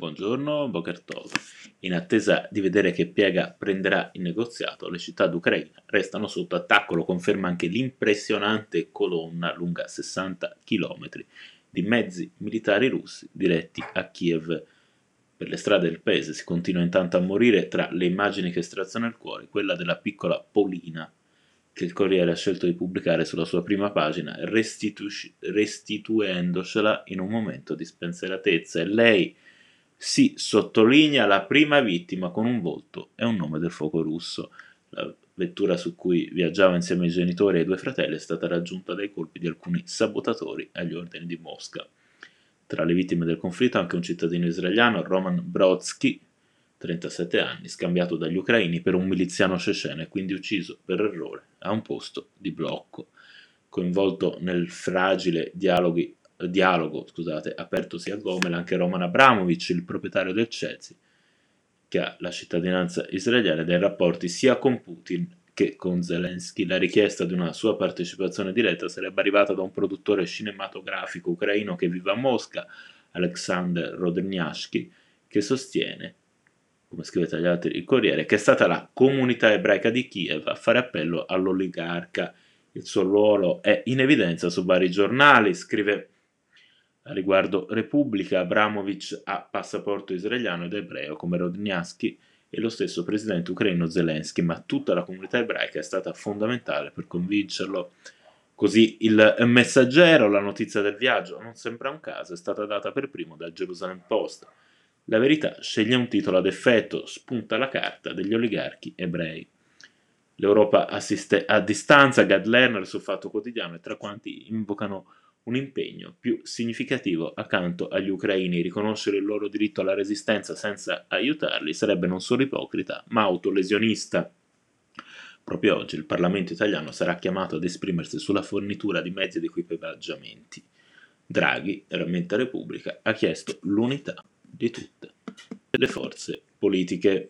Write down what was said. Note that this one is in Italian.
Buongiorno, Boker Tov. In attesa di vedere che piega prenderà il negoziato, le città d'Ucraina restano sotto attacco, lo conferma anche l'impressionante colonna lunga 60 km di mezzi militari russi diretti a Kiev. Per le strade del paese si continua intanto a morire tra le immagini che straziano il cuore, quella della piccola Polina, che il Corriere ha scelto di pubblicare sulla sua prima pagina, restitu- restituendocela in un momento di spensieratezza. E lei si sottolinea la prima vittima con un volto e un nome del fuoco russo. La vettura su cui viaggiava insieme ai genitori e ai due fratelli è stata raggiunta dai colpi di alcuni sabotatori agli ordini di Mosca. Tra le vittime del conflitto anche un cittadino israeliano, Roman Brodsky, 37 anni, scambiato dagli ucraini per un miliziano ceceno e quindi ucciso per errore a un posto di blocco. Coinvolto nel fragile dialoghi dialogo scusate, apertosi a Gomel anche Roman Abramovic, il proprietario del Chelsea, che ha la cittadinanza israeliana ha rapporti sia con Putin che con Zelensky. La richiesta di una sua partecipazione diretta sarebbe arrivata da un produttore cinematografico ucraino che vive a Mosca, Alexander Rodniashky, che sostiene, come scrive tra gli altri il Corriere, che è stata la comunità ebraica di Kiev a fare appello all'oligarca. Il suo ruolo è in evidenza su vari giornali, scrive a riguardo Repubblica, Abramovic ha passaporto israeliano ed ebreo come Rodniaski e lo stesso presidente ucraino Zelensky, ma tutta la comunità ebraica è stata fondamentale per convincerlo. Così il messaggero, la notizia del viaggio, non sembra un caso, è stata data per primo dal Jerusalem Post. La verità sceglie un titolo ad effetto, spunta la carta degli oligarchi ebrei. L'Europa assiste a distanza, Gad Lerner sul Fatto Quotidiano e tra quanti invocano un impegno più significativo accanto agli ucraini. Riconoscere il loro diritto alla resistenza senza aiutarli sarebbe non solo ipocrita, ma autolesionista. Proprio oggi il Parlamento italiano sarà chiamato ad esprimersi sulla fornitura di mezzi ed equipaggiamenti. Draghi, rammenta Repubblica, ha chiesto l'unità di tutte le forze politiche.